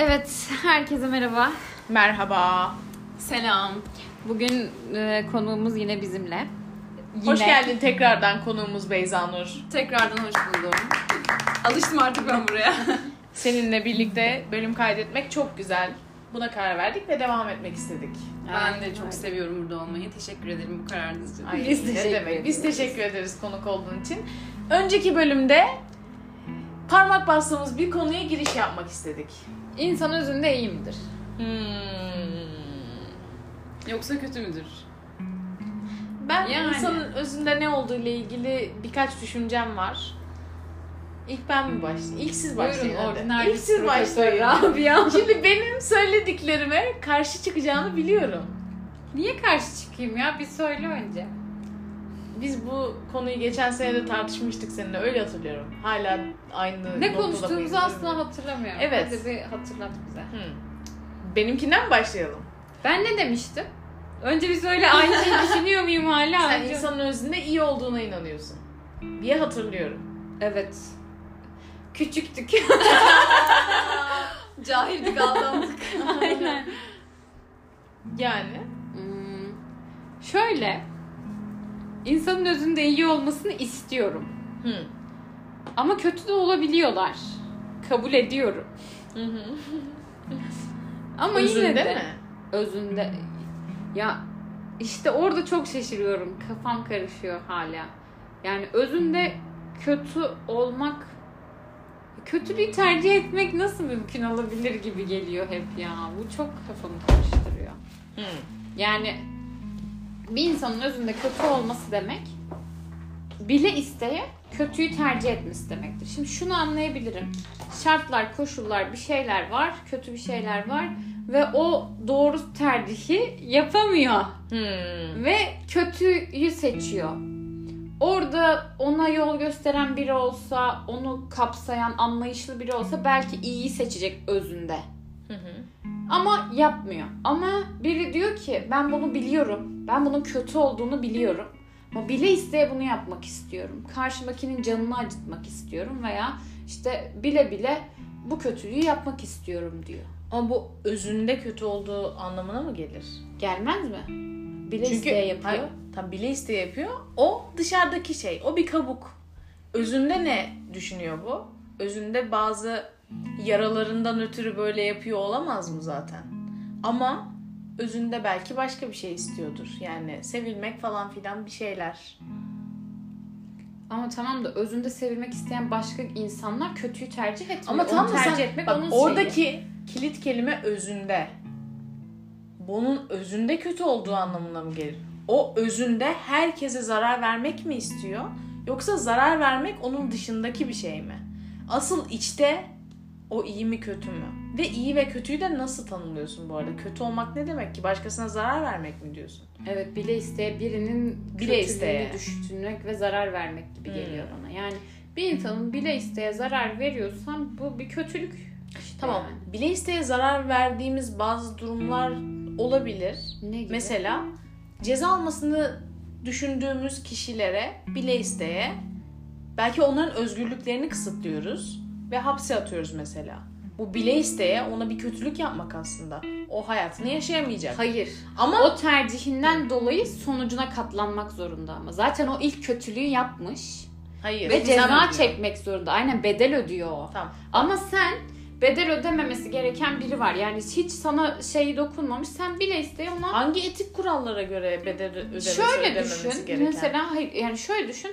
Evet, herkese merhaba. Merhaba. Selam. Bugün e, konuğumuz yine bizimle. Yine. Hoş geldin tekrardan konuğumuz Beyza Nur. Tekrardan hoş buldum. Alıştım artık ben buraya. Seninle birlikte bölüm kaydetmek çok güzel. Buna karar verdik ve devam etmek istedik. ben de çok seviyorum burada olmayı. Teşekkür ederim bu kararınız için. Ay, Biz ne teşekkür demek. Biz teşekkür ederiz konuk olduğun için. Önceki bölümde parmak bastığımız bir konuya giriş yapmak istedik. İnsan özünde iyi midir? Hmm. Yoksa kötü müdür? Ben Yani. insanın özünde ne olduğu ile ilgili birkaç düşüncem var. İlk ben mi başlayayım? İlk siz başlayın. Buyurun, hadi. İlk siz başlayın. Rabia. Şimdi benim söylediklerime karşı çıkacağını biliyorum. Niye karşı çıkayım ya? Bir söyle önce. Biz bu konuyu geçen sene de tartışmıştık seninle öyle hatırlıyorum. Hala aynı Ne konuştuğumuzu bilmiyorum. hatırlamıyorum. Evet. Hadi bir hatırlat bize. Hı. Benimkinden mi başlayalım? Ben ne demiştim? Önce bir söyle aynı şeyi düşünüyor muyum hala? Sen Önce- insanın özünde iyi olduğuna inanıyorsun. diye hatırlıyorum. Evet. Küçüktük. Cahildik aldandık. Aynen. Yani Hmm, şöyle. İnsanın özünde iyi olmasını istiyorum. hı. Ama kötü de olabiliyorlar. Kabul ediyorum. Hı hı. Ama Özünde yine de mi? özünde ya işte orada çok şaşırıyorum. Kafam karışıyor hala. Yani özünde kötü olmak kötülüğü tercih etmek nasıl mümkün olabilir gibi geliyor hep ya. Bu çok kafamı karıştırıyor. Hı. Yani bir insanın özünde kötü olması demek bile isteye kötüyü tercih etmesi demektir. Şimdi şunu anlayabilirim. Şartlar, koşullar, bir şeyler var, kötü bir şeyler var ve o doğru tercihi yapamıyor Hı. ve kötüyü seçiyor. Orada ona yol gösteren biri olsa, onu kapsayan, anlayışlı biri olsa belki iyiyi seçecek özünde. Hı hı. Ama yapmıyor. Ama biri diyor ki ben bunu biliyorum. Ben bunun kötü olduğunu biliyorum. Ama bile isteye bunu yapmak istiyorum. Karşımdakinin canını acıtmak istiyorum veya işte bile bile bu kötülüğü yapmak istiyorum diyor. Ama bu özünde kötü olduğu anlamına mı gelir? Gelmez mi? Bile isteye yapıyor. hayır, tam bile isteye yapıyor. O dışarıdaki şey. O bir kabuk. Özünde ne düşünüyor bu? Özünde bazı yaralarından ötürü böyle yapıyor olamaz mı zaten? Ama özünde belki başka bir şey istiyordur. Yani sevilmek falan filan bir şeyler. Ama tamam da özünde sevilmek isteyen başka insanlar kötüyü tercih etmiyor. Ama Onu tam da tercih sen, etmek bak, onun oradaki şeyi. kilit kelime özünde. Bunun özünde kötü olduğu anlamına mı gelir? O özünde herkese zarar vermek mi istiyor? Yoksa zarar vermek onun dışındaki bir şey mi? Asıl içte o iyi mi kötü mü? Ve iyi ve kötüyü de nasıl tanımlıyorsun bu arada? Kötü olmak ne demek ki? Başkasına zarar vermek mi diyorsun? Evet bile isteye birinin Bile isteye. düşünmek ve zarar vermek gibi Hmm. geliyor bana. Yani bir insanın bile isteye zarar veriyorsan bu bir kötülük. işte Tamam. yani. Bile isteye zarar verdiğimiz bazı durumlar olabilir. Ne gibi? Mesela ceza almasını düşündüğümüz kişilere bile isteye belki onların özgürlüklerini kısıtlıyoruz ve hapse atıyoruz mesela. Bu bile isteye ona bir kötülük yapmak aslında. O hayatını yaşayamayacak. Hayır. Ama O tercihinden dolayı sonucuna katlanmak zorunda ama. Zaten o ilk kötülüğü yapmış hayır. ve ceza çekmek zorunda. Aynen bedel ödüyor o. Tamam. Ama sen bedel ödememesi gereken biri var. Yani hiç sana şey dokunmamış. Sen bile isteye ona Hangi etik kurallara göre bedel ödemesi şöyle düşün. gereken? Mesela hayır yani şöyle düşün.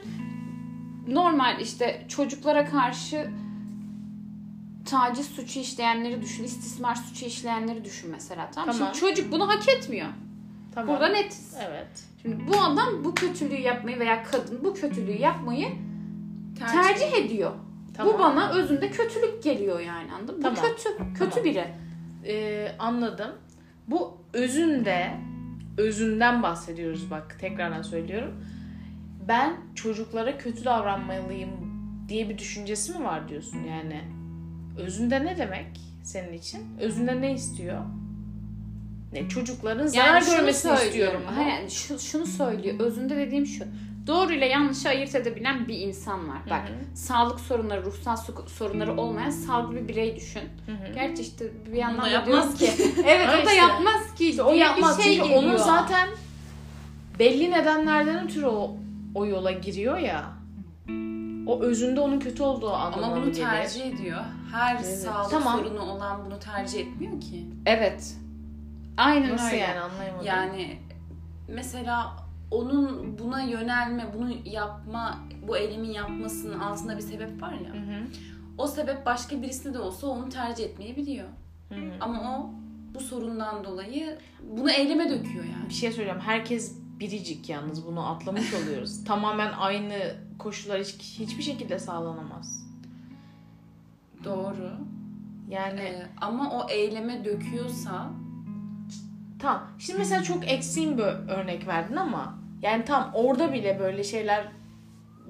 Normal işte çocuklara karşı taciz suçu işleyenleri düşün. istismar suçu işleyenleri düşün mesela. Tamam. Tamam. Şimdi çocuk bunu hak etmiyor. Tamam. Burada netiz. Evet. Şimdi bu adam bu kötülüğü yapmayı veya kadın bu kötülüğü yapmayı tercih, ediyor. Tamam. Bu bana özünde kötülük geliyor yani anladın mı? Tamam. Bu kötü. Kötü Tamam. biri. Ee, anladım. Bu özünde, özünden bahsediyoruz bak tekrardan söylüyorum. Ben çocuklara kötü davranmalıyım diye bir düşüncesi mi var diyorsun yani? Özünde ne demek senin için? Özünde ne istiyor? Ne çocukların zarar Yani görmesini istiyorum. Hayır, yani şu, şunu söylüyor. Özünde dediğim şu. Doğru ile yanlışı ayırt edebilen bir insan var. Bak Hı sağlık sorunları, ruhsal sorunları olmayan sağlıklı bir birey düşün. Hı hı. Gerçi işte bir yandan da yapmaz ki. evet Ha o da yapmaz ki. İşte o yapmaz şey çünkü geliyor. onun zaten belli nedenlerden ötürü o, o yola giriyor ya. O özünde onun kötü olduğu anlamına Ama bunu gelir. tercih ediyor. Her Evet. sağlık Tamam. sorunu olan bunu tercih etmiyor ki. Evet. Aynen Nasıl öyle. yani anlayamadım. Yani mesela onun buna yönelme, bunu yapma, bu eylemin yapmasının altında bir sebep var ya. Hı hı. O sebep başka birisine de olsa onu tercih etmeyebiliyor. Hı hı. Ama o bu sorundan dolayı bunu eyleme döküyor yani. Bir şey söyleyeyim. Herkes biricik yalnız bunu atlamış oluyoruz. Tamamen aynı koşullar hiç, hiçbir şekilde sağlanamaz. Doğru. Yani Ee, ama o eyleme döküyorsa Tamam. Şimdi mesela çok ekstrem bir örnek verdin ama yani tam orada bile böyle şeyler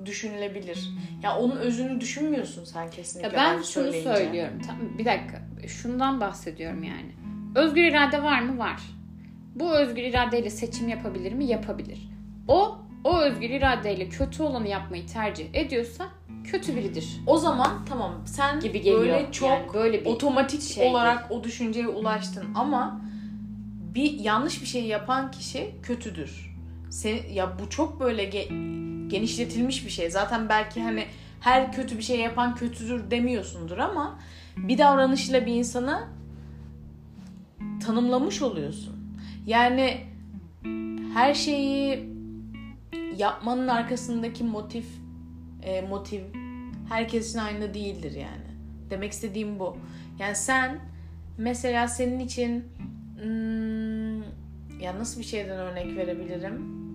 düşünülebilir. Ya onun özünü düşünmüyorsun sen kesinlikle. Ya ben şunu söylüyorum. Tam, bir dakika. Şundan bahsediyorum yani. Özgür irade var mı? Var. Bu özgür iradeyle seçim yapabilir mi? Yapabilir. O o özgür iradeyle kötü olanı yapmayı tercih ediyorsa kötü biridir O zaman tamam sen gibi geliyor. böyle çok Yani böyle bir otomatik şey olarak o düşünceye ulaştın ama bir yanlış bir şey yapan kişi kötüdür. Sen, ya bu çok böyle ge- genişletilmiş bir şey. Zaten belki hani her kötü bir şey yapan kötüdür demiyorsundur ama bir davranışla bir insanı tanımlamış oluyorsun. Yani her şeyi yapmanın arkasındaki motif e, motiv herkes için aynı değildir yani. Demek istediğim bu. Yani sen mesela senin için hmm, ya nasıl bir şeyden örnek verebilirim?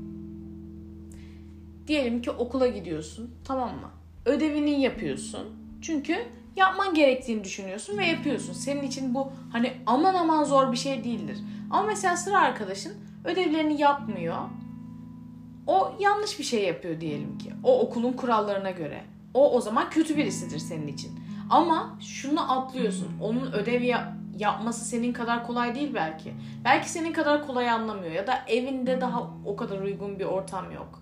Diyelim ki okula gidiyorsun tamam mı? Ödevini yapıyorsun. Çünkü yapman gerektiğini düşünüyorsun ve yapıyorsun. Senin için bu hani aman aman zor bir şey değildir. Ama mesela sıra arkadaşın ödevlerini yapmıyor. O yanlış bir şey yapıyor diyelim ki. O okulun kurallarına göre. O o zaman kötü birisidir senin için. Ama şunu atlıyorsun. Onun ödev ya- yapması senin kadar kolay değil belki. Belki senin kadar kolay anlamıyor ya da evinde daha o kadar uygun bir ortam yok.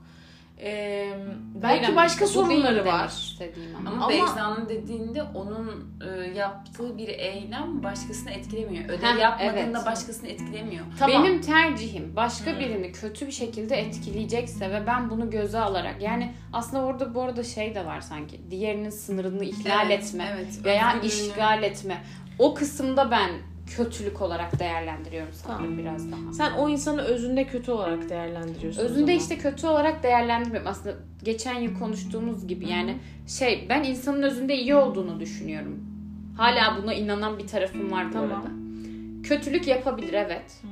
Ee, belki Hayır, başka sorunları var. ama. ama, Ama- Beyza'nın dediğinde onun e, yaptığı bir eylem başkasını etkilemiyor. Ödev Heh, yapmadığında evet. başkasını etkilemiyor. Tamam. Benim tercihim başka Hmm. birini kötü bir şekilde etkileyecekse ve ben bunu göze alarak yani aslında orada bu arada şey de var sanki diğerinin sınırını ihlal Evet, etme evet, veya özgürlüğünü- işgal etme. O kısımda ben kötülük olarak değerlendiriyorum sanırım Tamam. biraz daha. Sen o insanı özünde kötü olarak değerlendiriyorsun. Özünde işte kötü olarak değerlendirmiyorum. Aslında geçen yıl konuştuğumuz gibi yani şey ben insanın özünde iyi olduğunu düşünüyorum. Hala buna inanan bir tarafım var bu Tamam. arada. Kötülük yapabilir evet.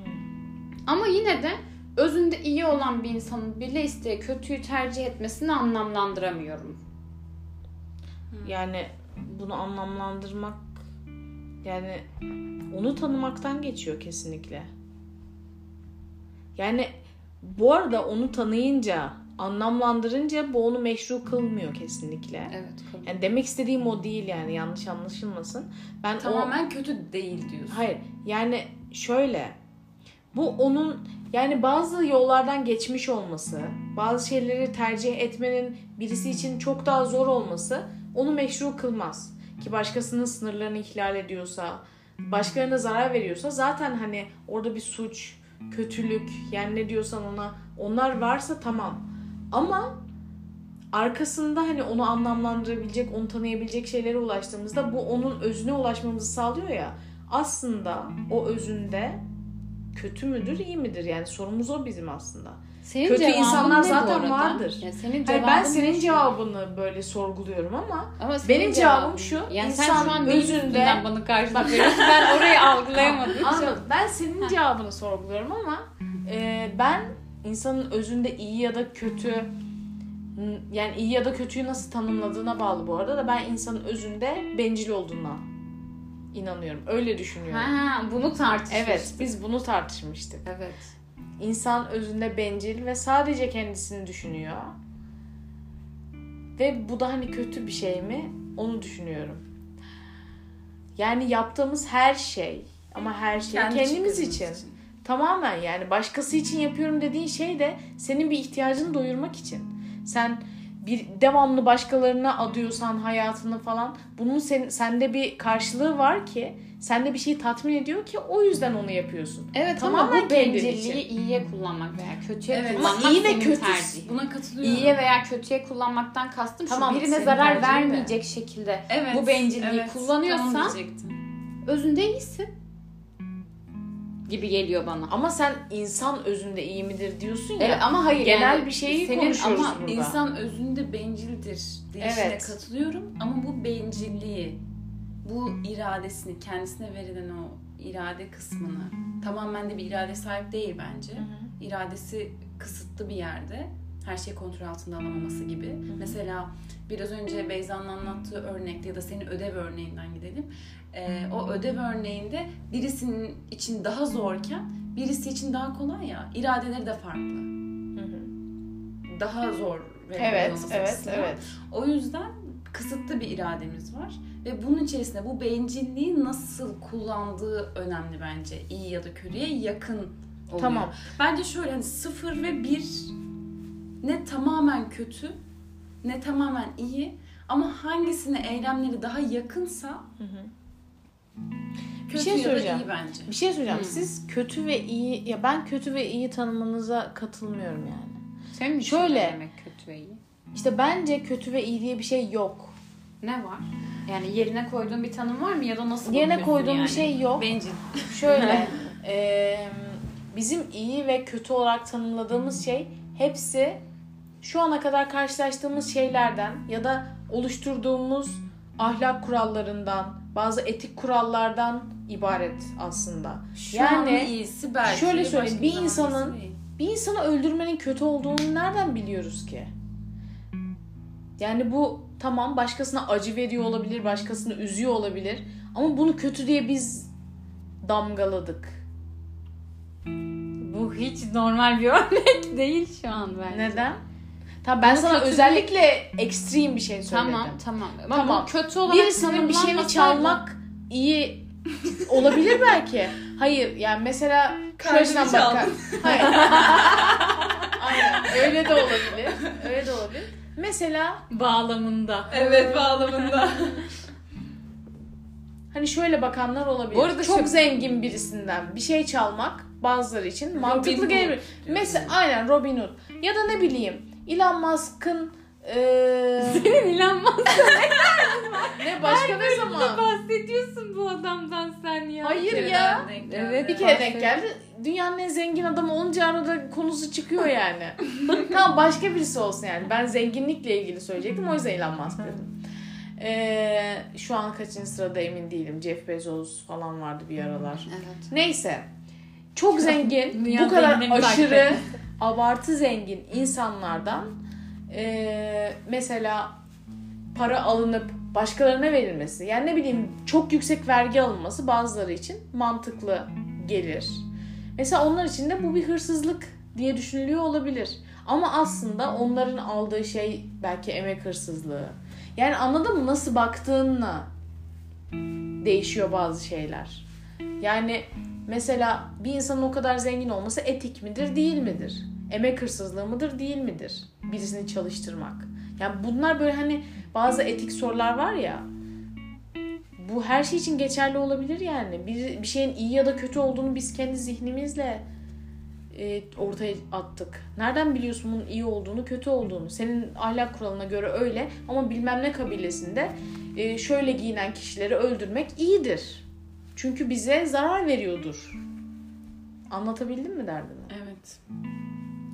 Ama yine de özünde iyi olan bir insanın bile isteye kötüyü tercih etmesini anlamlandıramıyorum. Yani bunu anlamlandırmak yani onu tanımaktan geçiyor kesinlikle. Yani bu arada onu tanıyınca, anlamlandırınca bu onu meşru kılmıyor kesinlikle. Evet. kabul. Yani demek istediğim o değil yani yanlış anlaşılmasın. Ben o Tamamen kötü değil diyorsun. Hayır yani şöyle bu onun yani bazı yollardan geçmiş olması, bazı şeyleri tercih etmenin birisi için çok daha zor olması onu meşru kılmaz. Ki başkasının sınırlarını ihlal ediyorsa, başkalarına zarar veriyorsa zaten hani orada bir suç, kötülük yani ne diyorsan ona onlar varsa tamam. Ama arkasında hani onu anlamlandırabilecek, onu tanıyabilecek şeylere ulaştığımızda bu onun özüne ulaşmamızı sağlıyor ya. Aslında o özünde kötü müdür, iyi midir? Yani sorumuz o bizim aslında. Senin Kötü insanlar ne zaten vardır. Ya senin Hayır, ben ne senin an? cevabını böyle sorguluyorum ama Ama benim cevabım şu, Yani sen insan şu an özünde- bana karşılık veriyorsun. Ben orayı algılayamadım. Anladım. Ben senin cevabını sorguluyorum ama e, ben insanın özünde iyi ya da kötü yani iyi ya da kötüyü nasıl tanımladığına bağlı bu arada da ben insanın özünde bencil olduğuna inanıyorum. Öyle düşünüyorum. Ha, bunu tartışmıştık. Evet, biz bunu tartışmıştık. Evet. İnsan özünde bencil ve sadece kendisini düşünüyor. Ve bu da hani kötü bir şey mi? Onu düşünüyorum. Yani yaptığımız her şey ama her şey Kendi kendimiz çıkarımız için. Tamamen yani başkası için yapıyorum dediğin şey de senin bir ihtiyacını doyurmak için. sen bir devamlı başkalarına adıyorsan hayatını falan bunun sen, sende bir karşılığı var ki sende bir şeyi tatmin ediyor ki o yüzden onu yapıyorsun. Evet Tamamen ama bu bencilliği için. iyiye kullanmak veya kötüye Evet. kullanmak Ama iyi ve kötü- tercihin. Buna katılıyorum. İyiye veya kötüye kullanmaktan kastım Tamam, şu birine zarar tercihin de. vermeyecek şekilde evet, bu bencilliği evet, kullanıyorsan- tamam özünde iyisin gibi geliyor bana. Ama sen insan özünde iyi midir diyorsun ya. Evet ama hayır genel yani bir şeyi senin konuşuyoruz ama burada. İnsan özünde bencildir deyişine Evet. katılıyorum ama bu bencilliği, bu iradesini, kendisine verilen o irade kısmını tamamen de bir irade sahip değil bence. Hı hı. İradesi kısıtlı bir yerde. Her şeyi kontrol altında alamaması gibi. Mesela biraz önce Beyza'nın anlattığı örnekte ya da senin ödev örneğinden gidelim. Ee, o ödev örneğinde birisinin için daha zorken birisi için daha kolay ya. İradeleri de farklı. Hı hı. Daha zor ve Evet, evet, açısından. evet. O yüzden kısıtlı bir irademiz var ve bunun içerisinde bu bencilliği nasıl kullandığı önemli bence. İyi ya da kötüye yakın oluyor. Tamam. Bence şöyle hani sıfır ve bir ne tamamen kötü ne tamamen iyi ama hangisine eylemleri daha yakınsa Hı hı. kötü şey ya da söyleyeceğim. iyi bence. Bir şey söyleyeceğim. Hı. Siz kötü ve iyi ya ben kötü ve iyi tanımınıza katılmıyorum yani. Senin için Şöyle. ne demek kötü ve iyi? İşte bence kötü ve iyi diye bir şey yok. Ne var? Yani yerine koyduğun bir tanım var mı ya da nasıl Yerine koyduğum yani? bir şey yok. Bencil. Şöyle e, bizim iyi ve kötü olarak tanımladığımız şey hepsi şu ana kadar karşılaştığımız şeylerden ya da oluşturduğumuz ahlak kurallarından, bazı etik kurallardan ibaret aslında. Şu Yani iyisi belki. şöyle söyleyeyim, bir insanın-. Bir insanı öldürmenin kötü olduğunu nereden biliyoruz ki? Yani bu tamam başkasına acı veriyor olabilir, başkasını üzüyor olabilir. Ama bunu kötü diye biz damgaladık. Bu hiç normal bir örnek değil şu an bence. Neden? Tamam ben Bunu sana kötü özellikle ekstrem bir şey söyledim. Tamam tamam. Ama Tamam. kötü olarak Birisinin bir şeyini çalmak iyi olabilir belki. Hayır yani mesela şu Kalbimi açıdan çaldın. bak. Hayır. Aynen öyle de olabilir. Öyle de olabilir. Mesela bağlamında. Evet bağlamında. hani şöyle bakanlar olabilir. Bu arada Çok şu- zengin birisinden bir şey çalmak bazıları için mantıklı gelebilir. Mesela aynen Robin Hood. Ya da ne bileyim Elon Musk'ın eee Senin Musk ne başka ne zaman? bahsediyorsun bu adamdan sen ya. Hayır ya. daha denk geldi. Evet. Bir kere denk geldi. Dünyanın en zengin adamı olunca arada konusu çıkıyor yani. tamam başka birisi olsun yani. Ben zenginlikle ilgili söyleyecektim. O yüzden Elon Musk dedim. Ee, şu an kaçıncı sırada emin değilim. Jeff Bezos falan vardı bir aralar. Evet. Neyse. Çok zengin, Dünya bu kadar takip aşırı abartı zengin insanlardan ee, mesela para alınıp başkalarına verilmesi. Yani ne bileyim çok yüksek vergi alınması bazıları için mantıklı gelir. Mesela onlar için de bu bir hırsızlık diye düşünülüyor olabilir. Ama aslında onların aldığı şey belki emek hırsızlığı. Yani anladın mı nasıl baktığınla değişiyor bazı şeyler. Yani mesela bir insanın o kadar zengin olması etik midir değil midir? Emek hırsızlığı mıdır değil midir? Birisini çalıştırmak. Yani bunlar böyle hani bazı etik sorular var ya. Bu her şey için geçerli olabilir yani. Bir, bir şeyin iyi ya da kötü olduğunu biz kendi zihnimizle e, ortaya attık. Nereden biliyorsun bunun iyi olduğunu, kötü olduğunu? Senin ahlak kuralına göre öyle ama bilmem ne kabilesinde e, şöyle giyinen kişileri öldürmek iyidir. Çünkü bize zarar veriyordur. Anlatabildim mi derdimi? Evet.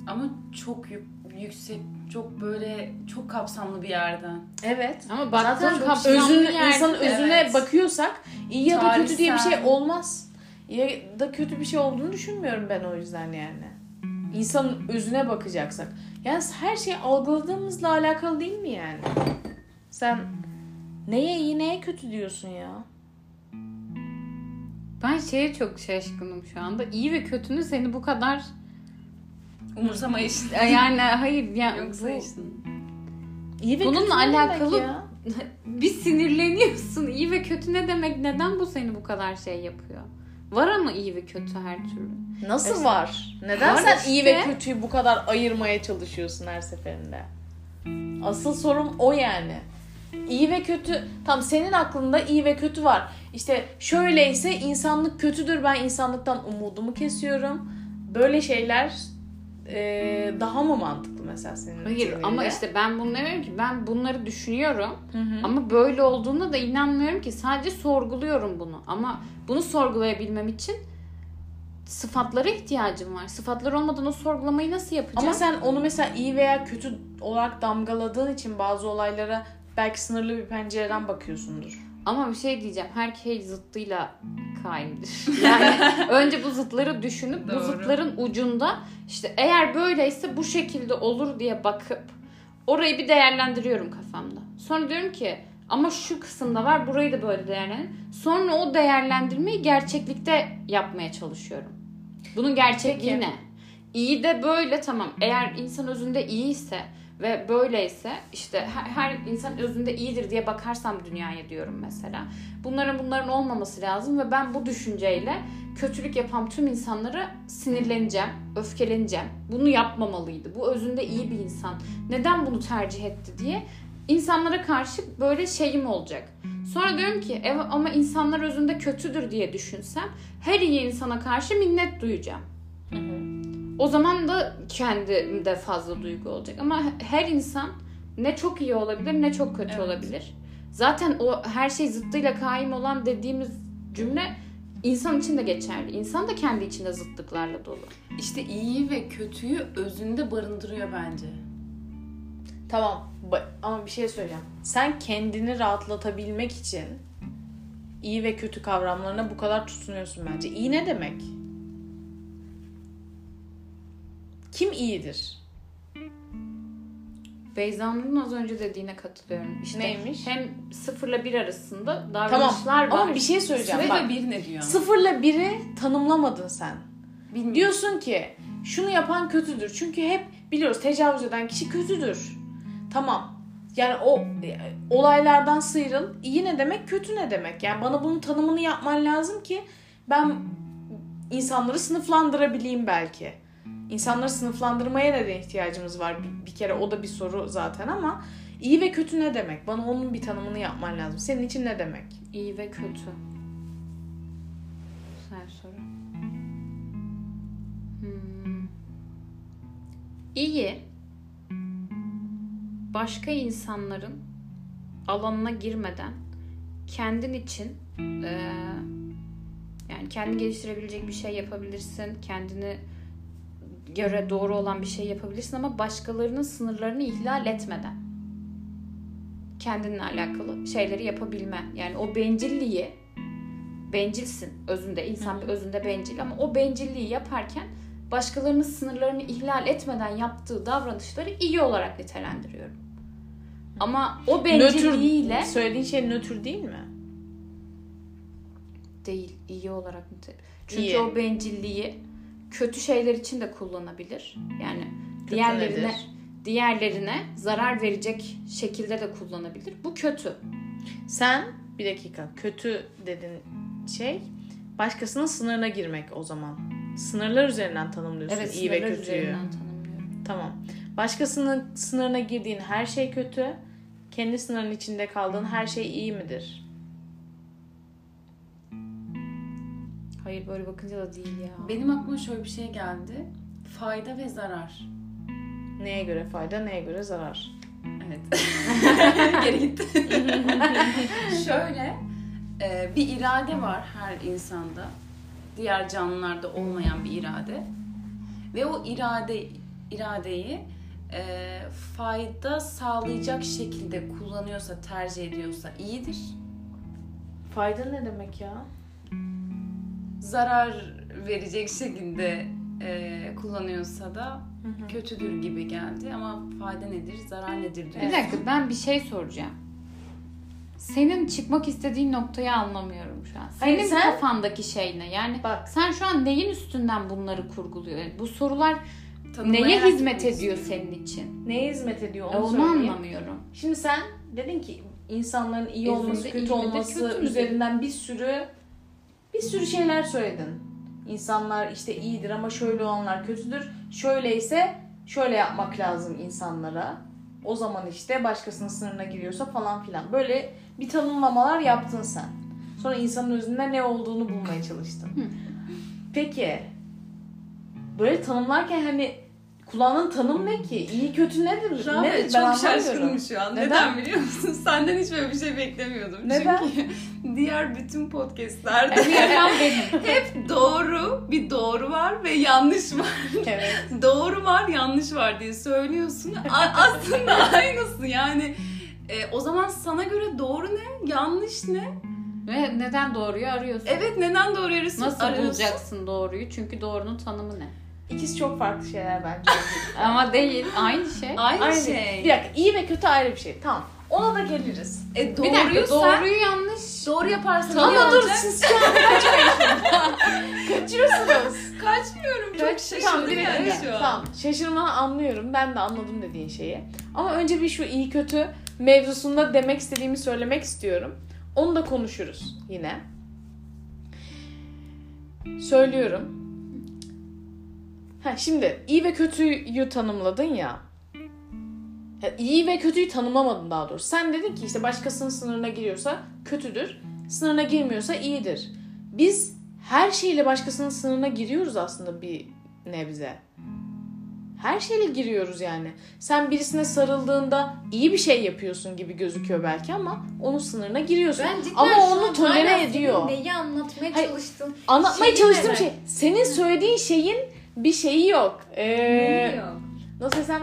Ama çok yük- yüksek, çok böyle çok kapsamlı bir yerden. Evet. Ama baktığın Zaten çok kapsamlı özün, yerde- insanın özüne Evet. bakıyorsak iyi ya da kötü diye bir şey Tarihsel. olmaz. Ya da kötü bir şey olduğunu düşünmüyorum ben o yüzden yani. İnsanın özüne bakacaksak. Yani her şey algıladığımızla alakalı değil mi yani? Sen neye iyi neye kötü diyorsun ya? Ben şeye çok şaşkınım şu anda. İyi ve kötünün seni bu kadar Umursamayışın. yani hayır yani Yok bu, sayışın. İyi ve Bununla alakalı- bir sinirleniyorsun. İyi ve kötü ne demek? Neden bu seni bu kadar şey yapıyor? Var ama iyi ve kötü her türlü. Nasıl Evet. var? Neden Var sen işte. iyi ve kötüyü bu kadar ayırmaya çalışıyorsun her seferinde? Asıl sorum o yani. İyi ve kötü, tam senin aklında iyi ve kötü var. İşte şöyleyse insanlık kötüdür, ben insanlıktan umudumu kesiyorum. Böyle şeyler e, daha mı mantıklı mesela senin Hayır seninle? ama işte ben demiyorum ki ben bunları düşünüyorum Hı hı. ama böyle olduğuna da inanmıyorum ki sadece sorguluyorum bunu ama bunu sorgulayabilmem için sıfatlara ihtiyacım var. Sıfatlar olmadan o sorgulamayı nasıl yapacağım? Ama sen onu mesela iyi veya kötü olarak damgaladığın için bazı olaylara belki sınırlı bir pencereden bakıyorsundur. Ama bir şey diyeceğim. Her şey zıttıyla kaimdir. Yani önce bu zıtları düşünüp bu Doğru. zıtların ucunda işte eğer böyleyse bu şekilde olur diye bakıp orayı bir değerlendiriyorum kafamda. Sonra diyorum ki ama şu kısımda var burayı da böyle değerlendir. Sonra o değerlendirmeyi gerçeklikte yapmaya çalışıyorum. Bunun gerçekliği Peki. ne? İyi de böyle tamam. Eğer insan özünde iyiyse ve böyleyse işte her, her insan özünde iyidir diye bakarsam dünyaya diyorum mesela. Bunların bunların olmaması lazım ve ben bu düşünceyle kötülük yapan tüm insanlara sinirleneceğim, öfkeleneceğim. Bunu yapmamalıydı. Bu özünde iyi bir insan. Neden bunu tercih etti diye insanlara karşı böyle şeyim olacak. Sonra diyorum ki "Evet ama insanlar özünde kötüdür diye düşünsem her iyi insana karşı minnet duyacağım. O zaman da kendimde fazla duygu olacak. Ama her insan ne çok iyi olabilir ne çok kötü Evet. olabilir. Zaten o her şey zıttıyla kaim olan dediğimiz cümle insan için de geçerli. İnsan da kendi içinde zıtlıklarla dolu. İşte iyi ve kötüyü özünde barındırıyor bence. Tamam ama bir şey söyleyeceğim. Sen kendini rahatlatabilmek için iyi ve kötü kavramlarına bu kadar tutunuyorsun bence. İyi ne demek? Kim iyidir? Beyza'nın az önce dediğine katılıyorum. İşte Neymiş? Hem sıfırla bir arasında Tamam davranışlar var. ama bir şey söyleyeceğim. Sıfır Bak, ve bir ne diyor? sıfırla biri tanımlamadın sen. Bilmiyorum. Diyorsun ki şunu yapan kötüdür. Çünkü hep biliyoruz tecavüz eden kişi kötüdür. Tamam. Yani o e, olaylardan sıyrıl. İyi ne demek, kötü ne demek? Yani bana bunun tanımını yapman lazım ki ben insanları sınıflandırabileyim belki. İnsanları sınıflandırmaya neden ihtiyacımız var? Bir, bir kere o da bir soru zaten ama iyi ve kötü ne demek? Bana onun bir tanımını yapman lazım. Senin için ne demek? İyi ve kötü. Güzel soru. Hmm. İyi başka insanların alanına girmeden kendin için eee, yani kendini geliştirebilecek bir şey yapabilirsin. Kendini göre doğru olan bir şey yapabilirsin ama başkalarının sınırlarını ihlal etmeden kendinle alakalı şeyleri yapabilmen. Yani o bencilliği bencilsin özünde. insan bir özünde bencil ama o bencilliği yaparken başkalarının sınırlarını ihlal etmeden yaptığı davranışları iyi olarak nitelendiriyorum. Ama o bencilliğiyle Nötr, söylediğin şey nötr değil mi? değil, iyi olarak nite. Çünkü İyi. o bencilliği kötü şeyler için de kullanabilir. Yani Kötü diğerlerine nedir? diğerlerine zarar verecek şekilde de kullanabilir. Bu kötü. Sen bir dakika kötü dedin şey başkasının sınırına girmek o zaman. Sınırlar üzerinden tanımlıyorsun Evet, iyi ve kötüyü. üzerinden tanımlıyorum. Tamam. Başkasının sınırına girdiğin her şey kötü. Kendi sınırın içinde kaldığın her şey iyi midir? Hayır böyle bakınca da değil ya. Benim aklıma şöyle bir şey geldi. Fayda ve zarar. Neye göre fayda, neye göre zarar? Evet. Geri gitti. Şöyle e, bir irade var her insanda. Diğer canlılarda olmayan bir irade. Ve o irade iradeyi e, fayda sağlayacak şekilde kullanıyorsa, tercih ediyorsa iyidir. Fayda ne demek ya? Zarar verecek şekilde e, kullanıyorsa da hı. kötüdür gibi geldi. Ama fayda nedir, zarar nedir diyor. Bir dakika ben bir şey soracağım. Senin çıkmak istediğin noktayı anlamıyorum şu an. Senin Hayır, sen- kafandaki şey ne? Yani Bak. sen şu an neyin üstünden bunları kurguluyor? Bu sorular neye Tanımlayarak hizmet gitmek ediyor senin için? Neye hizmet ediyor E, onu, onu söyleyeyim. anlamıyorum. Şimdi sen dedin ki insanların iyi Özünde olması, iyi kötü olması kötü üzerinden bir sürü bir sürü şeyler söyledin. İnsanlar işte iyidir ama şöyle olanlar kötüdür. Şöyleyse şöyle yapmak lazım insanlara. O zaman işte başkasının sınırına giriyorsa falan filan. Böyle bir tanımlamalar yaptın sen. Sonra insanın özünde ne olduğunu bulmaya çalıştın. Peki böyle tanımlarken hani kulağının tanım ne ki? İyi kötü nedir? Rahmet nedir? Ben çok anlamıyorum. şaşkınım şu an. Neden? Neden? biliyor musun? Senden hiç böyle bir şey beklemiyordum. Neden? Çünkü diğer bütün podcastlerde hep doğru, bir doğru var ve yanlış var. Evet. doğru var, yanlış var diye söylüyorsun. A- aslında aynısı yani. E, o zaman sana göre doğru ne, yanlış ne? Ve neden doğruyu arıyorsun? Evet neden doğru arıyorsun? Nasıl arıyorsun? bulacaksın doğruyu? Çünkü doğrunun tanımı ne? İkisi çok farklı şeyler bence. Ama değil. Aynı şey. Aynı, Aynı şey. Bir dakika iyi ve kötü ayrı bir şey. Tamam. Ona da geliriz. E, Bir doğruyu dakika sen doğruyu yanlış. doğru yaparsan Ama iyi dur olacak. siz şu an. Kaçıyorsunuz. Kaçmıyorum. Çok Tamam, şaşırdım bir yani dakika. şu an. Tamam. Şaşırmanı anlıyorum. Ben de anladım dediğin şeyi. Ama önce bir şu iyi kötü mevzusunda demek istediğimi söylemek istiyorum. Onu da konuşuruz yine. Söylüyorum. Ha şimdi iyi ve kötüyü tanımladın ya. ya iyi ve kötüyü tanımlamadın daha doğrusu. Sen dedin ki işte başkasının sınırına giriyorsa kötüdür. Sınırına girmiyorsa iyidir. Biz her şeyle başkasının sınırına giriyoruz aslında bir nebze. Her şeyle giriyoruz yani. Sen birisine sarıldığında iyi bir şey yapıyorsun gibi gözüküyor belki ama onun sınırına giriyorsun. Ben cidden ama onu tolere ediyor. Neyi anlatmaya Hayır, çalıştın? Anlatmaya Şeyi çalıştığım şey senin söylediğin şeyin bir şeyi yok. Ee, Biliyor. nasıl desem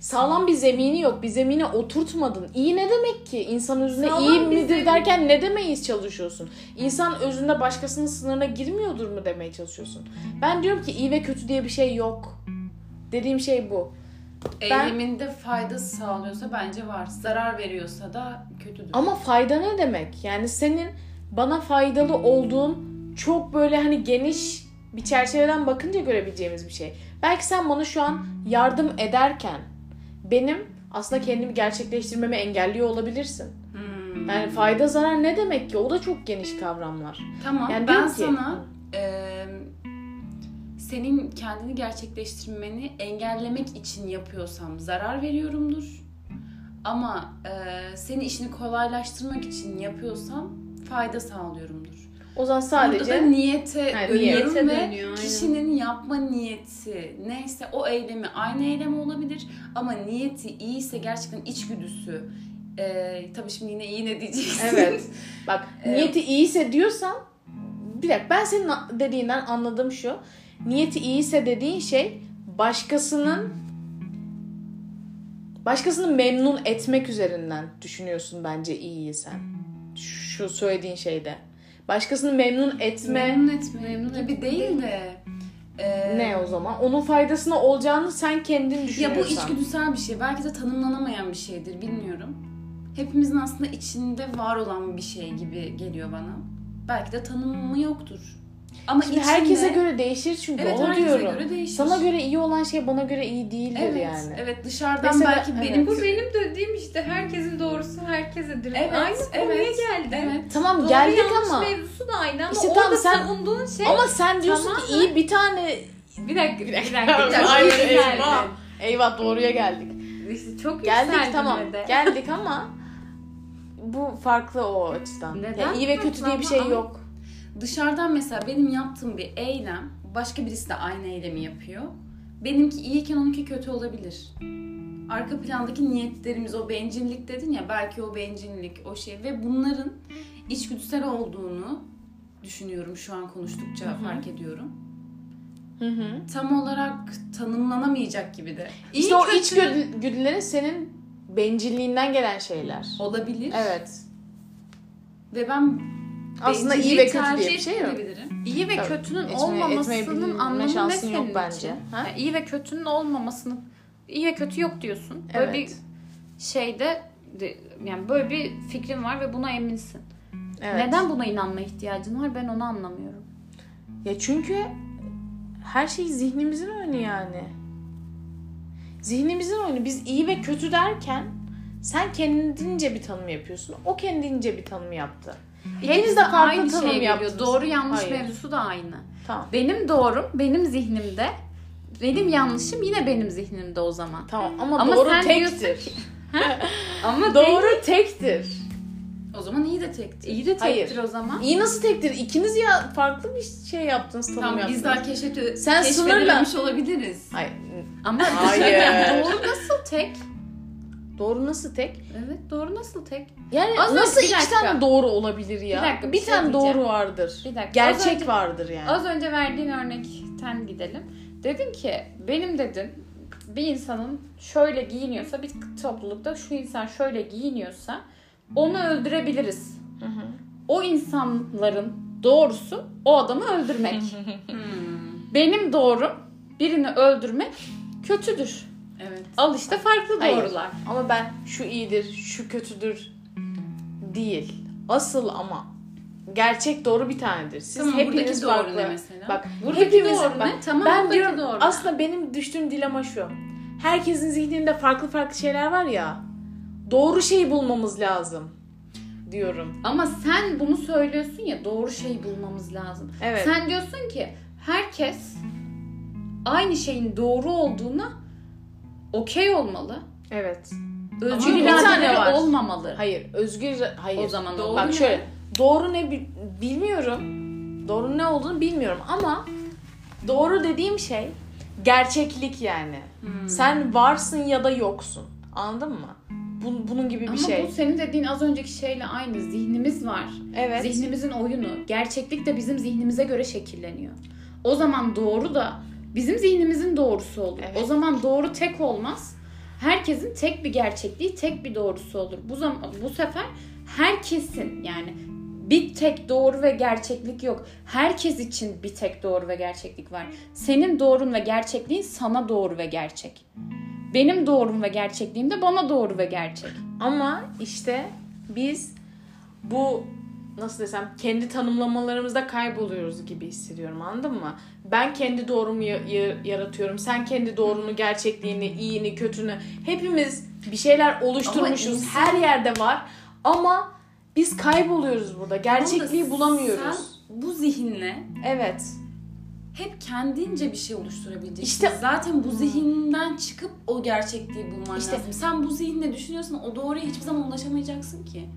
sağlam bir zemini yok. Bir zemine oturtmadın. İyi ne demek ki? İnsan özünde Sağlam iyi midir zemin. derken ne demeyiz çalışıyorsun? İnsan özünde başkasının sınırına girmiyordur mu demeye çalışıyorsun? Ben diyorum ki iyi ve kötü diye bir şey yok. Dediğim şey bu. Ben- Eyleminde fayda sağlıyorsa bence var. Zarar veriyorsa da kötüdür. Ama fayda ne demek? Yani senin bana faydalı olduğun çok böyle hani geniş bir çerçeveden bakınca görebileceğimiz bir şey. Belki sen bana şu an yardım ederken benim aslında kendimi gerçekleştirmemi engelliyor olabilirsin. Hmm. Yani fayda zarar ne demek ki? O da çok geniş kavramlar. Tamam Yani ben ki- sana e, senin kendini gerçekleştirmeni engellemek için yapıyorsam zarar veriyorumdur. Ama e, senin işini kolaylaştırmak için yapıyorsam fayda sağlıyorumdur. O zaman Burada sadece da niyete dönüyorum niyete ve dönüyor, aynen. kişinin yapma niyeti neyse o eylemi aynı eylem olabilir ama niyeti iyiyse gerçekten içgüdüsü e, tabii şimdi yine iyi ne diyeceksin? evet. Bak Evet. niyeti iyiyse diyorsan bir dakika ben senin dediğinden anladığım şu. Niyeti iyiyse dediğin şey başkasının başkasını memnun etmek üzerinden düşünüyorsun bence iyiyi sen. Şu söylediğin şeyde. Başkasını memnun etme memnun etme Memnun gibi değil de e, ne o zaman? Onun faydasına olacağını sen kendin Ya düşünüyorsan. bu içgüdüsel bir şey. Belki de tanımlanamayan bir şeydir bilmiyorum. Hepimizin aslında içinde var olan bir şey gibi geliyor bana. Belki de tanımı yoktur. Ama Şimdi içinde... herkese göre değişir çünkü evet, onu herkese diyorum. göre değişir. Sana göre iyi olan şey bana göre iyi değildir evet, yani. Evet dışarıdan Mesela- belki evet. benim... Bu benim dediğim işte herkesin doğrusu herkesedir. Evet, Aynı konuya evet, geldi. Evet. Tamam Doğru geldik ama. mevzusu da aynı ama İşte orada tamam, sen- savunduğun şey Ama sen diyorsun ki Tamamen- iyi bir tane Bir dakika, bir dakika. Bir dakika. Geri eyvah. Eyvah doğruya geldik. İşte çok Geldik tamam. de. Geldik ama bu farklı o açıdan. Neden? Yani iyi ve kötü diye bir şey Ama- yok. Dışarıdan mesela benim yaptığım bir eylem başka birisi de aynı eylemi yapıyor. Benimki iyiyken onunki kötü olabilir. Arka plandaki niyetlerimiz o bencillik dedin ya belki o bencillik o şey ve bunların içgüdüsel olduğunu düşünüyorum şu an konuştukça Hı hı. fark ediyorum. Hı hı. Tam olarak tanımlanamayacak gibi de. İyi İşte o kötü içgüdülerin senin bencilliğinden gelen şeyler. olabilir. Evet. Ve ben Aslında iyi ve kötü diye bir şey yok. İyi ve Tabii. kötünün Etme- olmamasının anlamı ne şansın yok senin bence. için? Ha? Yani iyi ve kötünün olmamasını iyi ve kötü yok diyorsun. Böyle bir Evet. şeyde de- yani böyle bir fikrin var ve buna eminsin. evet. Neden buna inanma ihtiyacın var ben onu anlamıyorum. Ya çünkü her şey zihnimizin oyunu yani. Zihnimizin oyunu. Biz iyi ve kötü derken sen kendince bir tanım yapıyorsun. O kendince bir tanım yaptı. Hepsi de farklı aynı tanım şey geliyor. yaptınız. Doğru yanlış Hayır. mevzusu da aynı. Tamam. Benim doğrum benim zihnimde. Benim yanlışım yine benim zihnimde o zaman. Tamam ama, Ama doğru sen tektir. diyorsun Ama Doğru tektir. O zaman iyi de tektir. iyi de tektir Hayır. o zaman. İyi nasıl tektir? İkiniz ya farklı bir şey yaptınız tanım Tamam yaptınız. biz daha keşfete, Sen keşfedememiş olabiliriz. Hayır. Ama Hayır. doğru nasıl tek? Doğru nasıl tek? Evet doğru nasıl tek? Yani Az önce- nasıl bir iki tane doğru olabilir ya? Bir dakika, bir bir şey tane diyeceğim. doğru vardır. Bir dakika, Gerçek önce- vardır yani. Az önce verdiğin örnekten gidelim. Dedin ki benim dedin bir insanın şöyle giyiniyorsa bir toplulukta şu insan şöyle giyiniyorsa onu öldürebiliriz. Hı hı. O insanların doğrusu o adamı öldürmek. Hmm, Benim doğrum birini öldürmek kötüdür. Evet. Al işte farklı Hayır. doğrular. Ama ben şu iyidir, şu kötüdür değil. Asıl ama gerçek doğru bir tanedir. Siz Tamam, hepiniz doğru farklı. ne mesela? Bak Buradaki hepimiz doğru ne? Tamam, ben diyorum doğru aslında benim düştüğüm dilema şu. Herkesin zihninde farklı farklı şeyler var ya. Doğru şeyi bulmamız lazım diyorum. Ama sen bunu söylüyorsun ya doğru şeyi bulmamız lazım. Evet. Sen diyorsun ki herkes aynı şeyin doğru olduğuna okey olmalı. Evet. Özgür bir tane var. olmamalı. Hayır, özgür hayır. O zaman Doğru Bak ne? şöyle. Doğru ne bil- bilmiyorum. Doğru ne olduğunu bilmiyorum ama doğru dediğim şey gerçeklik yani. Hmm. Sen varsın ya da yoksun. Anladın mı? Bu- bunun gibi bir Ama şey. bu senin dediğin az önceki şeyle aynı. Zihnimiz var. Evet. Zihnimizin oyunu. Gerçeklik de bizim zihnimize göre şekilleniyor. O zaman doğru da bizim zihnimizin doğrusu olur. Evet. O zaman doğru tek olmaz. Herkesin tek bir gerçekliği, tek bir doğrusu olur. Bu zaman bu sefer herkesin yani bir tek doğru ve gerçeklik yok. Herkes için bir tek doğru ve gerçeklik var. Senin doğrun ve gerçekliğin sana doğru ve gerçek. Benim doğrum ve gerçekliğim de bana doğru ve gerçek. Ama işte biz bu nasıl desem kendi tanımlamalarımızda kayboluyoruz gibi hissediyorum anladın mı? Ben kendi doğrumu ya- ya- yaratıyorum. Sen kendi doğrunu, gerçekliğini, iyini, kötünü hepimiz bir şeyler oluşturmuşuz. İnsan- Her yerde var. Ama biz kayboluyoruz burada. Gerçekliği bulamıyoruz. Sen bu zihinle Evet. hep kendince bir şey oluşturabileceksin. İşte- zaten bu zihinden çıkıp o gerçekliği bulman İşte- lazım. Sen bu zihinle düşünüyorsan o doğruya hiçbir zaman ulaşamayacaksın ki.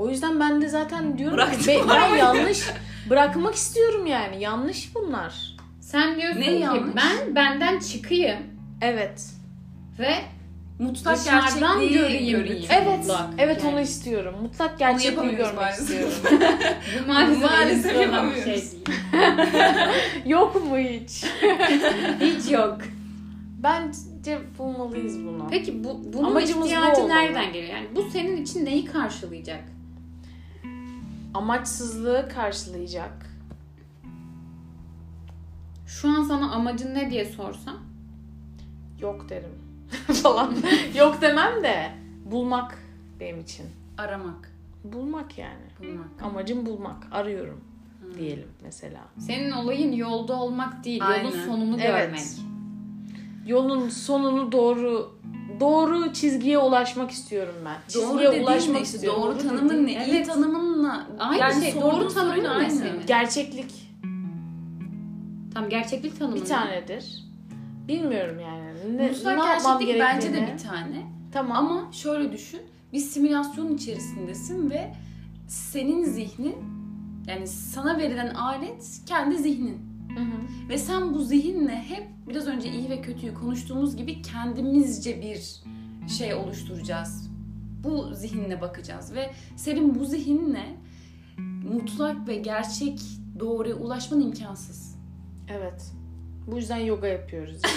O yüzden ben de zaten diyorum ki Bıraktım. be- ben yanlış bırakmak istiyorum yani. Yanlış bunlar. Sen diyorsun Ne ki yanlış? ben benden çıkayım Evet. ve Mutlak Dışarıdan gerçekliği göreyim göreyim. Evet. Mutlak evet yani. onu istiyorum. Mutlak gerçekliği görmek maalesef. istiyorum. bu maalesef, Maalesef şey yapamıyoruz. değil. Yok mu hiç? Hiç yok. Bence bulmalıyız bunu. Peki bu bunun Amacımız bu ihtiyacı olmalı. nereden geliyor? Yani bu senin için neyi karşılayacak? Amaçsızlığı karşılayacak. Şu an sana amacın ne diye sorsam Yok derim. falan. Yok demem de bulmak benim için. Aramak, Bulmak yani. bulmak. Amacım bulmak. Arıyorum diyelim mesela. senin olayın yolda olmak değil, Aynen. yolun sonunu Evet. görmek. Yolun sonunu doğru doğru çizgiye ulaşmak istiyorum ben. Doğru Çizgiye dediğin ulaşmak ne istiyorum. Doğru tanımın ne? İyi Evet. tanımınla. Aynı yani şey, doğru tanımın aynı. senin? Gerçeklik Tam gerçeklik tanımı. bir ne? tanedir. Bilmiyorum yani. Ne, Mutlak ne yapmam gerçeklik bence de bir tane. Tamam. Ama şöyle düşün. Bir simülasyon içerisindesin ve senin zihnin yani sana verilen alet kendi zihnin. Hı hı. Ve sen bu zihinle hep biraz önce iyi ve kötüyü konuştuğumuz gibi kendimizce bir şey oluşturacağız. Bu zihinle bakacağız ve senin bu zihinle mutlak ve gerçek doğruya ulaşman imkansız. Evet. Bu yüzden yoga yapıyoruz.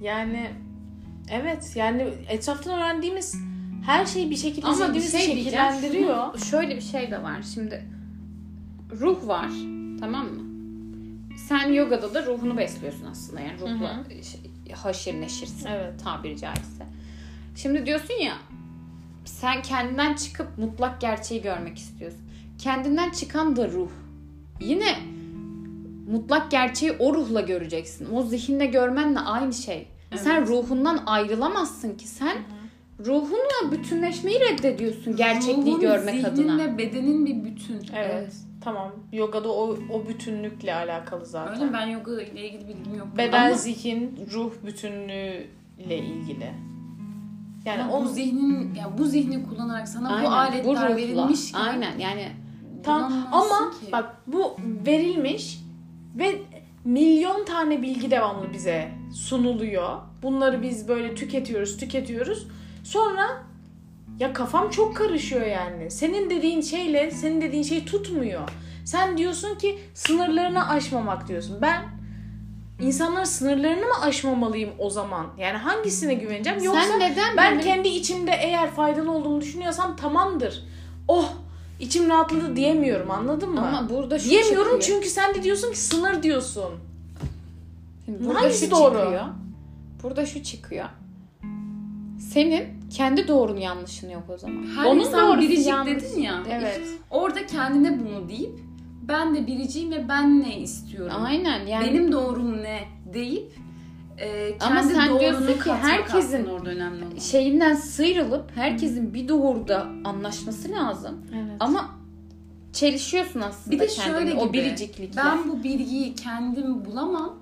yani evet yani etraftan öğrendiğimiz her şey bir şekilde Ama bir şey şekillendiriyor. Şöyle bir şey de var. Şimdi ruh var. Tamam mı? Sen yogada da ruhunu besliyorsun aslında. Yani ruhla şey, haşir neşirsin. Evet. Tabiri caizse. Şimdi diyorsun ya sen kendinden çıkıp mutlak gerçeği görmek istiyorsun. Kendinden çıkan da ruh. Yine mutlak gerçeği o ruhla göreceksin. O zihinle görmenle aynı şey. Sen ruhundan ayrılamazsın ki. Sen ruhunla bütünleşmeyi reddediyorsun gerçekliği Ruhun, görmek zihnin adına. ve bedenin bir bütün. Evet. Evet. Tamam. Yogada o, o bütünlükle alakalı zaten. Öyle mi? Ben yoga ile ilgili bilgim yok. Beden, Ama zihin, ruh bütünlüğü ile ilgili. Yani Ama o bu zihnin ya bu zihni kullanarak sana Aynen, bu aletler ruhla. verilmiş. Aynen yani tam ama ki. bak bu verilmiş ve milyon tane bilgi devamlı bize sunuluyor. Bunları biz böyle tüketiyoruz, tüketiyoruz. Sonra ya kafam çok karışıyor yani. Senin dediğin şeyle senin dediğin şey tutmuyor. Sen diyorsun ki sınırlarını aşmamak diyorsun. Ben insanların sınırlarını mı aşmamalıyım o zaman? Yani hangisine güveneceğim? Yoksa sen neden ben böyle- kendi içimde eğer faydalı olduğumu düşünüyorsam tamamdır. Oh içim rahatladı diyemiyorum anladın mı? ama burada şu diyemiyorum çıkıyor. çünkü sen de diyorsun ki sınır diyorsun. Şimdi burada Hangisi şu doğru? çıkıyor. Burada şu çıkıyor. Senin kendi doğrun yanlışın yok o zaman. Her Onun insan biricik yanlış. dedin ya. Evet. Orada kendine bunu deyip ben de biriciyim ve ben ne istiyorum? Aynen yani. Benim doğrum ne deyip e, kendi Ama sen doğrunu diyorsun ki herkesin orada önemli olan. şeyinden sıyrılıp herkesin bir doğruda anlaşması lazım. Evet. Ama çelişiyorsun aslında Bir de kendini şöyle o gibi, biriciklikle. Ben bu bilgiyi kendim bulamam.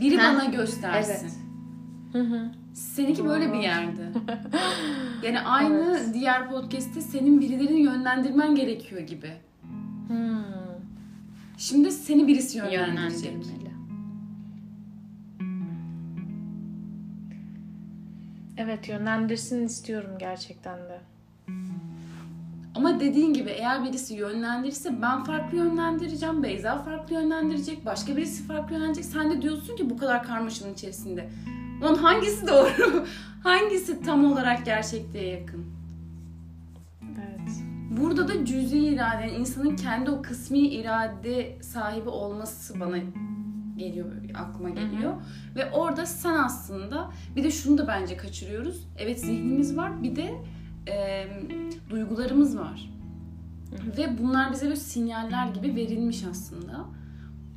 Biri Ha, bana göstersin. evet. Hı hı. Seninki böyle bir yerde. Yani aynı diğer podcast'te senin birilerini yönlendirmen gerekiyor gibi. Hmm. Şimdi seni birisi yönlendirecek. yönlendirmeli. Evet yönlendirsin istiyorum gerçekten de. Ama dediğin gibi eğer birisi yönlendirirse ben farklı yönlendireceğim, Beyza farklı yönlendirecek, başka birisi farklı yönlendirecek. Sen de diyorsun ki bu kadar karmaşanın içerisinde. Lan hangisi doğru? hangisi tam olarak gerçekliğe yakın? Evet. Burada da cüzi irade, yani insanın kendi o kısmi irade sahibi olması bana geliyor, aklıma geliyor. Ve orada sen aslında, bir de şunu da bence kaçırıyoruz. Evet zihnimiz var, bir de e, duygularımız var. Ve bunlar bize böyle sinyaller gibi verilmiş aslında.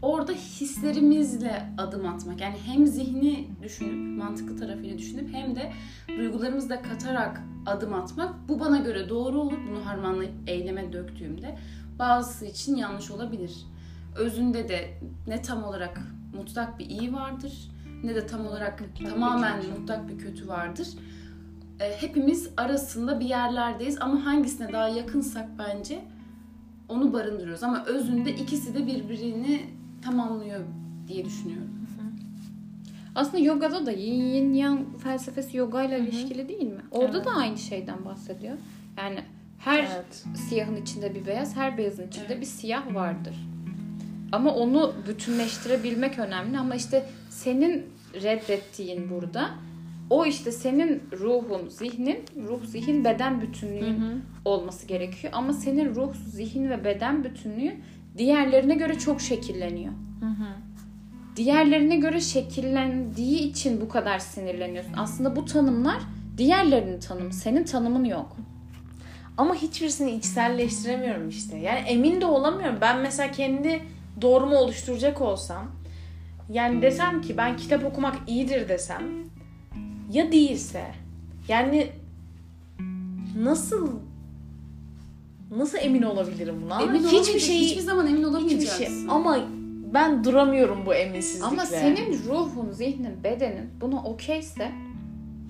Orada hislerimizle adım atmak. Yani hem zihni düşünüp, mantıklı tarafıyla düşünüp hem de duygularımızı da katarak adım atmak. Bu bana göre doğru olur. Bunu harmanlayıp eyleme döktüğümde bazısı için yanlış olabilir. Özünde de ne tam olarak mutlak bir iyi vardır ne de tam olarak Mutlak bir tamamen kötü. mutlak bir kötü vardır. E, hepimiz arasında bir yerlerdeyiz ama hangisine daha yakınsak bence onu barındırıyoruz. Ama özünde ikisi de birbirini tamamlıyor diye düşünüyorum. Aslında yogada da yin yang felsefesi yoga ile Hı hı. ilişkili değil mi? Orada Evet. da aynı şeyden bahsediyor. Yani her Evet. siyahın içinde bir beyaz, her beyazın içinde Evet. bir siyah vardır. Ama onu bütünleştirebilmek önemli ama işte senin reddettiğin burada o işte senin ruhun, zihnin, ruh, zihin, beden bütünlüğün olması gerekiyor. Ama senin ruh, zihin ve beden bütünlüğü diğerlerine göre çok şekilleniyor. Diğerlerine göre şekillendiği için bu kadar sinirleniyorsun. Aslında bu tanımlar diğerlerinin tanımı. Senin tanımın yok. Ama hiçbirisini içselleştiremiyorum işte. Yani emin de olamıyorum. Ben mesela kendi doğrumu oluşturacak olsam yani desem ki ben kitap okumak iyidir desem ya değilse yani nasıl nasıl emin olabilirim buna? Emin hiçbir şeyi hiçbir zaman emin hiçbir olamayacaksın. şey ama ben duramıyorum bu eminsizlikle. Ama senin ruhun, zihnin, bedenin buna okeyse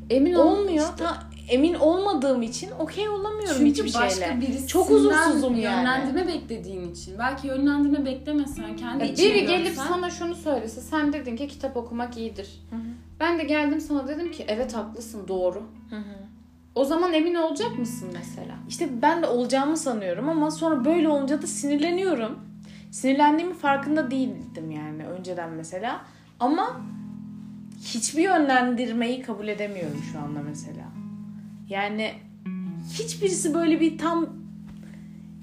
emin ol- olmuyor. işte. Ta, emin olmadığım için okey olamıyorum Çünkü hiçbir başka şeyle. birisinden Çok huzursuzum yani. yönlendirme beklediğin için. Belki yönlendirme beklemesen kendi Ya içine biri gelip dönsen- sana şunu söylese sen dedin ki kitap okumak iyidir. Hı hı. Ben de geldim sana dedim ki evet haklısın doğru. O zaman emin olacak mısın mesela? İşte ben de olacağımı sanıyorum ama sonra böyle olunca da sinirleniyorum. Sinirlendiğimin farkında değildim yani önceden mesela. Ama hiçbir yönlendirmeyi kabul edemiyorum şu anda mesela. Yani hiçbirisi böyle bir tam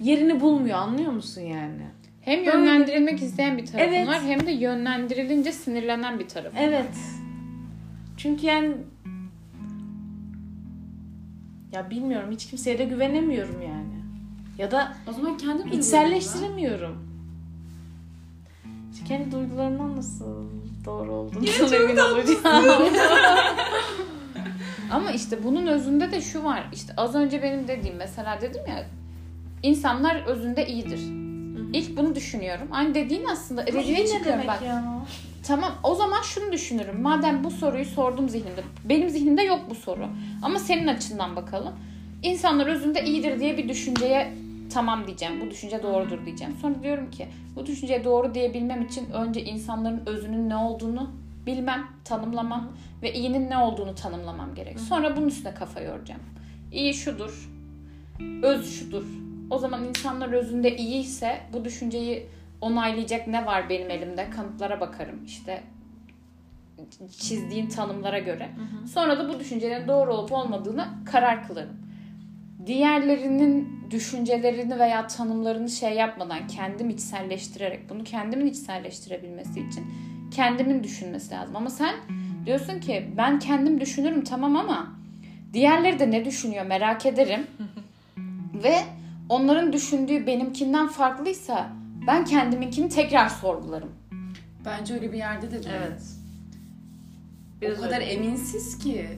yerini bulmuyor anlıyor musun yani? Hem Böyle- yönlendirilmek isteyen bir tarafın Evet. var hem de yönlendirilince sinirlenen bir tarafın var. Evet. Çünkü yani ya bilmiyorum hiç kimseye de güvenemiyorum yani. Ya da O zaman kendi duygularınla- İçselleştiremiyorum. İşte kendi duygularımdan nasıl doğru olduğunu emin olacağım. Ama işte bunun özünde de şu var. İşte az önce benim dediğim mesela dedim ya insanlar özünde iyidir. İlk bunu düşünüyorum. Aynı dediğin aslında dediğine çıkıyorum bak. ya? Tamam o zaman şunu düşünürüm. Madem bu soruyu sordum zihnimde. Benim zihnimde yok bu soru. Ama senin açından bakalım. İnsanlar özünde iyidir diye bir düşünceye tamam diyeceğim. Bu düşünce doğrudur diyeceğim. Sonra diyorum ki bu düşünceye doğru diyebilmem için önce insanların özünün ne olduğunu bilmem, tanımlamam ve iyinin ne olduğunu tanımlamam gerek. Sonra bunun üstüne kafa yoracağım. İyi şudur, öz şudur. O zaman insanlar özünde iyiyse bu düşünceyi onaylayacak ne var benim elimde? Kanıtlara bakarım. İşte çizdiğin tanımlara göre. Sonra da bu düşüncelerin doğru olup olmadığını karar kılarım. Diğerlerinin düşüncelerini veya tanımlarını şey yapmadan kendim içselleştirerek bunu kendimin içselleştirebilmesi için kendimin düşünmesi lazım. Ama sen diyorsun ki ben kendim düşünürüm tamam ama diğerleri de ne düşünüyor merak ederim. Ve onların düşündüğü benimkinden farklıysa ben kendiminkini tekrar sorgularım. Bence öyle bir yerde de değil. Evet. o kadar eminsiz ki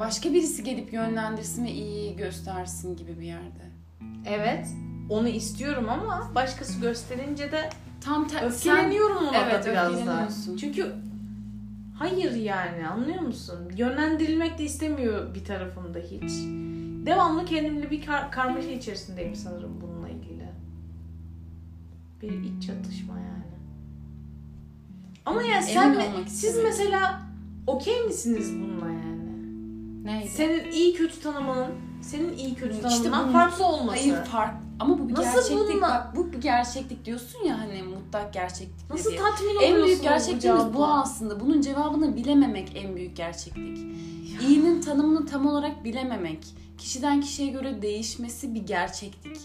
başka birisi gelip yönlendirsin ve iyi göstersin gibi bir yerde. Evet. Onu istiyorum ama başkası gösterince de Tam ter- öfkeleniyorum ona Evet, da biraz da. öfkeleniyorsun. Çünkü hayır yani anlıyor musun? Yönlendirilmek de istemiyor bir tarafımda hiç. Devamlı kendimle bir kar- karmaşa içerisindeyim sanırım ilgili. Bir iç çatışma yani. Ama ya Emin sen me- siz mesela okey misiniz bununla yani? Neydi? Senin iyi kötü tanımının senin iyi kötü İşte tanımından bunun- farklı olması. Hayır fark ama bu bir Nasıl gerçeklik bununla- bak bu bir gerçeklik diyorsun ya hani mutlak gerçeklik Nasıl diye. tatmin En oluyorsun büyük bu gerçekliğimiz bu aslında. Bunun cevabını bilememek en büyük gerçeklik. İyinin tanımını tam olarak bilememek, kişiden kişiye göre değişmesi bir gerçeklik.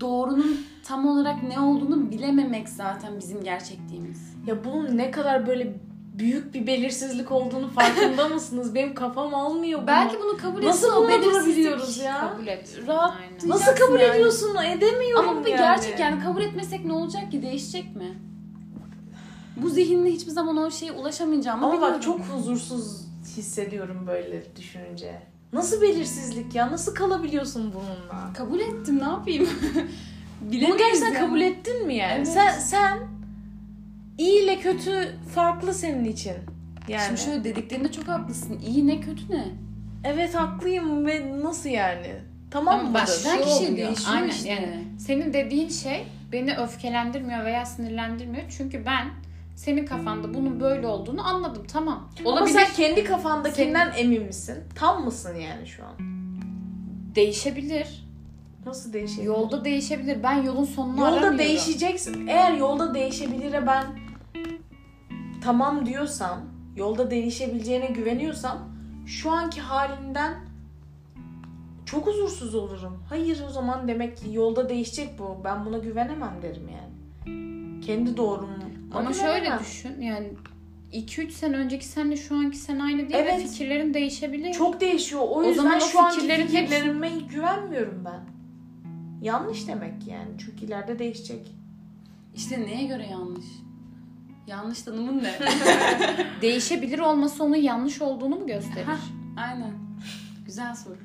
Doğrunun tam olarak ne olduğunu bilememek zaten bizim gerçekliğimiz. Ya bunun ne kadar böyle büyük bir belirsizlik olduğunu farkında mısınız? Benim kafam almıyor bunu. Belki bunu kabul Nasıl etsin, o buna durabiliyoruz ya? Kabul et. Rahat-. Nasıl kabul yani. ediyorsun? Edemiyorum Ama bu bir yani. gerçek yani kabul etmesek ne olacak ki? Değişecek mi? Bu zihinle hiçbir zaman o şeye ulaşamayacağımı Ama bak biliyorum. çok huzursuz hissediyorum böyle düşününce. Nasıl belirsizlik ya? Nasıl kalabiliyorsun bununla? kabul ettim ne yapayım? Bunu Bilemeyiz gerçekten yani. kabul ettin mi yani? Evet. Sen sen iyi ile kötü farklı senin için. Yani Şimdi şöyle dediklerinde çok haklısın. İyi ne kötü ne? evet haklıyım ve nasıl yani? Tamam Ama mı? şu kişiye oluyor. değişiyor Aynen, işte. yani senin dediğin şey beni öfkelendirmiyor veya sinirlendirmiyor. Çünkü ben senin kafanda bunun böyle olduğunu anladım. Tamam. Ama Olabilir. sen kendi kafandakinden emin misin? Tam mısın yani şu an? Değişebilir. Nasıl değişebilir? Yolda değişebilir. Ben yolun sonunu Yolda aramıyorum. değişeceksin. Eğer yolda değişebilire ben tamam diyorsam, yolda değişebileceğine güveniyorsam şu anki halinden çok huzursuz olurum. Hayır o zaman demek ki yolda değişecek bu. Ben buna güvenemem derim yani. Kendi doğrum. Ama şöyle düşün yani 2-3 sene önceki senle şu anki sen aynı değil Evet. ve fikirlerin değişebilir. Çok değişiyor. O, O yüzden zaman şu anki fikirlerin hepsi- fikirlerime güvenmiyorum ben. Yanlış demek yani. Çünkü ileride değişecek. İşte neye göre yanlış? Yanlış tanımın ne? Değişebilir olması onun yanlış olduğunu mu gösterir? Hah, Aynen. Güzel soru.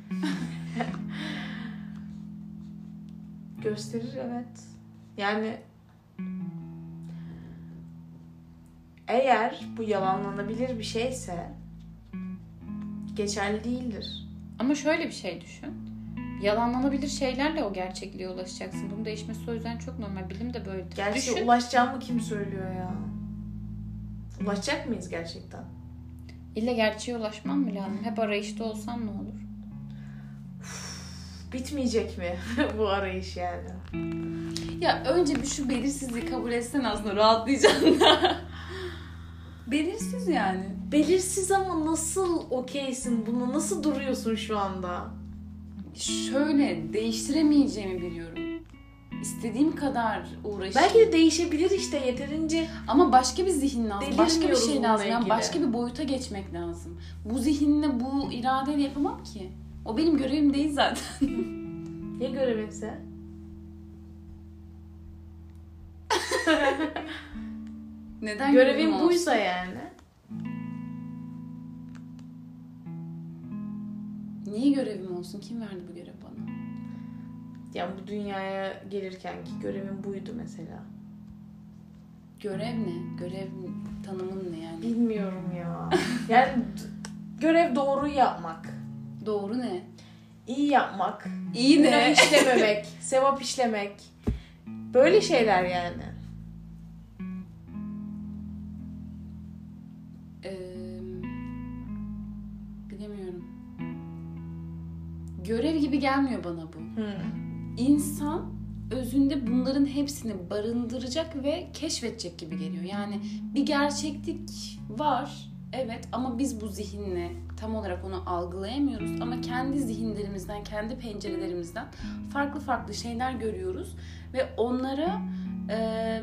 Gösterir evet. Yani eğer bu yalanlanabilir bir şeyse geçerli değildir. Ama şöyle bir şey düşün. Yalanlanabilir şeylerle o gerçekliğe ulaşacaksın. Bunun değişmesi o yüzden çok normal. Bilim de böyledir. Gerçi düşün. ulaşacağımı kim söylüyor ya? Ulaşacak mıyız gerçekten? İlle gerçeğe ulaşman mı lazım? Hep arayışta olsan ne olur? Bitmeyecek mi bu arayış yani? Ya önce bir şu belirsizliği kabul etsen aslında rahatlayacaksın da. Belirsiz yani. Belirsiz ama nasıl okeysin bunu? Nasıl duruyorsun şu anda? Şöyle değiştiremeyeceğimi biliyorum. İstediğim kadar uğraşayım. Belki de değişebilir işte yeterince. Ama başka bir zihin lazım. Başka bir şey lazım. Yani başka bir boyuta geçmek lazım. Bu zihinle bu iradeyle yapamam ki. O benim görevim değil zaten. Ya görevinse? Neden Görevin görevim olsun? buysa yani. Niye görevim olsun? Kim verdi bu görevi bana? Yani bu dünyaya gelirken ki görevin buydu mesela. Görev ne? Görev tanımın ne yani? Bilmiyorum ya. Yani görev doğruyu yapmak. Doğru ne? iyi yapmak. İyi Günah ne? işlememek. sevap işlemek. Böyle şeyler yani. Gibi gelmiyor bana bu. Hı. İnsan özünde bunların hepsini barındıracak ve keşfedecek gibi geliyor. Yani bir gerçeklik var. Evet ama biz bu zihinle tam olarak onu algılayamıyoruz ama kendi zihinlerimizden, kendi pencerelerimizden farklı farklı şeyler görüyoruz ve onlara e,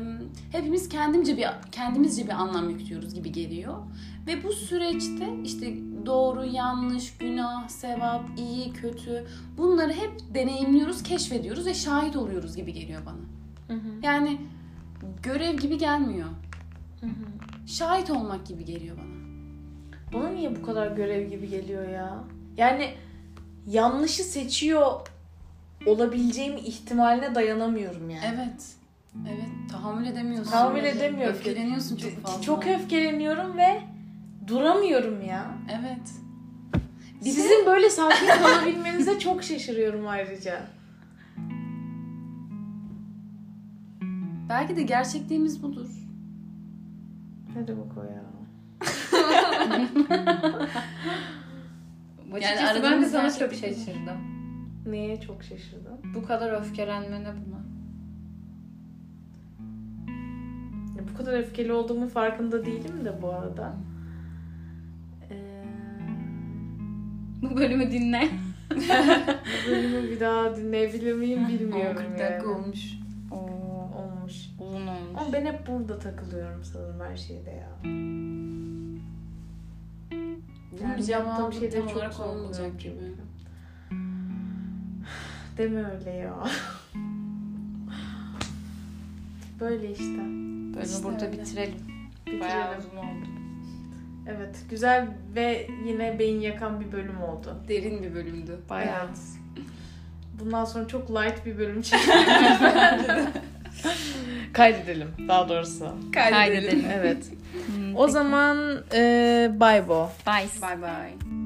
hepimiz kendimce bir kendimizce bir anlam yüklüyoruz gibi geliyor. Ve bu süreçte işte doğru, yanlış, günah, sevap, iyi, kötü bunları hep deneyimliyoruz, keşfediyoruz ve şahit oluyoruz gibi geliyor bana. Yani görev gibi gelmiyor. Şahit olmak gibi geliyor bana. Bana niye bu kadar görev gibi geliyor ya? Yani yanlışı seçiyor olabileceğim ihtimaline dayanamıyorum yani. Evet. Evet. Tahammül edemiyorsun. Tahammül edemiyorum. Öfkeleniyorsun çok fazla. Çok öfkeleniyorum ve duramıyorum ya. Evet. Sizin böyle sakin kalabilmenize çok şaşırıyorum ayrıca. Belki de gerçekliğimiz budur. Ne demek o ya? Açıkçası ben de sana çok şaşırdım. Neye çok şaşırdım? Bu kadar öfkelenmene buna. Ya bu kadar öfkeli olduğumun farkında değilim de bu arada. Bu bölümü dinle. bu bölümü bir daha dinleyebilir miyim bilmiyorum 40 dakika yani. olmuş. Olmuş. Uzun olmuş. Ama ben hep burada takılıyorum sanırım her şeyde ya. Yani bir cevabı yaptığım şeyleri tam çok olarak olmayacak gibi. Deme öyle ya. Böyle işte. Bölümü İşte burada öyle. bitirelim. Bayağı Bitirelim. uzun oldu. Evet. Güzel ve yine beyin yakan bir bölüm oldu. Derin bir bölümdü. Bayağı. Evet. Bundan sonra çok light bir bölüm çekelim. Kaydedelim daha doğrusu. Kaydedelim. Evet. O zaman e, bye bo. Bye. Bye bye.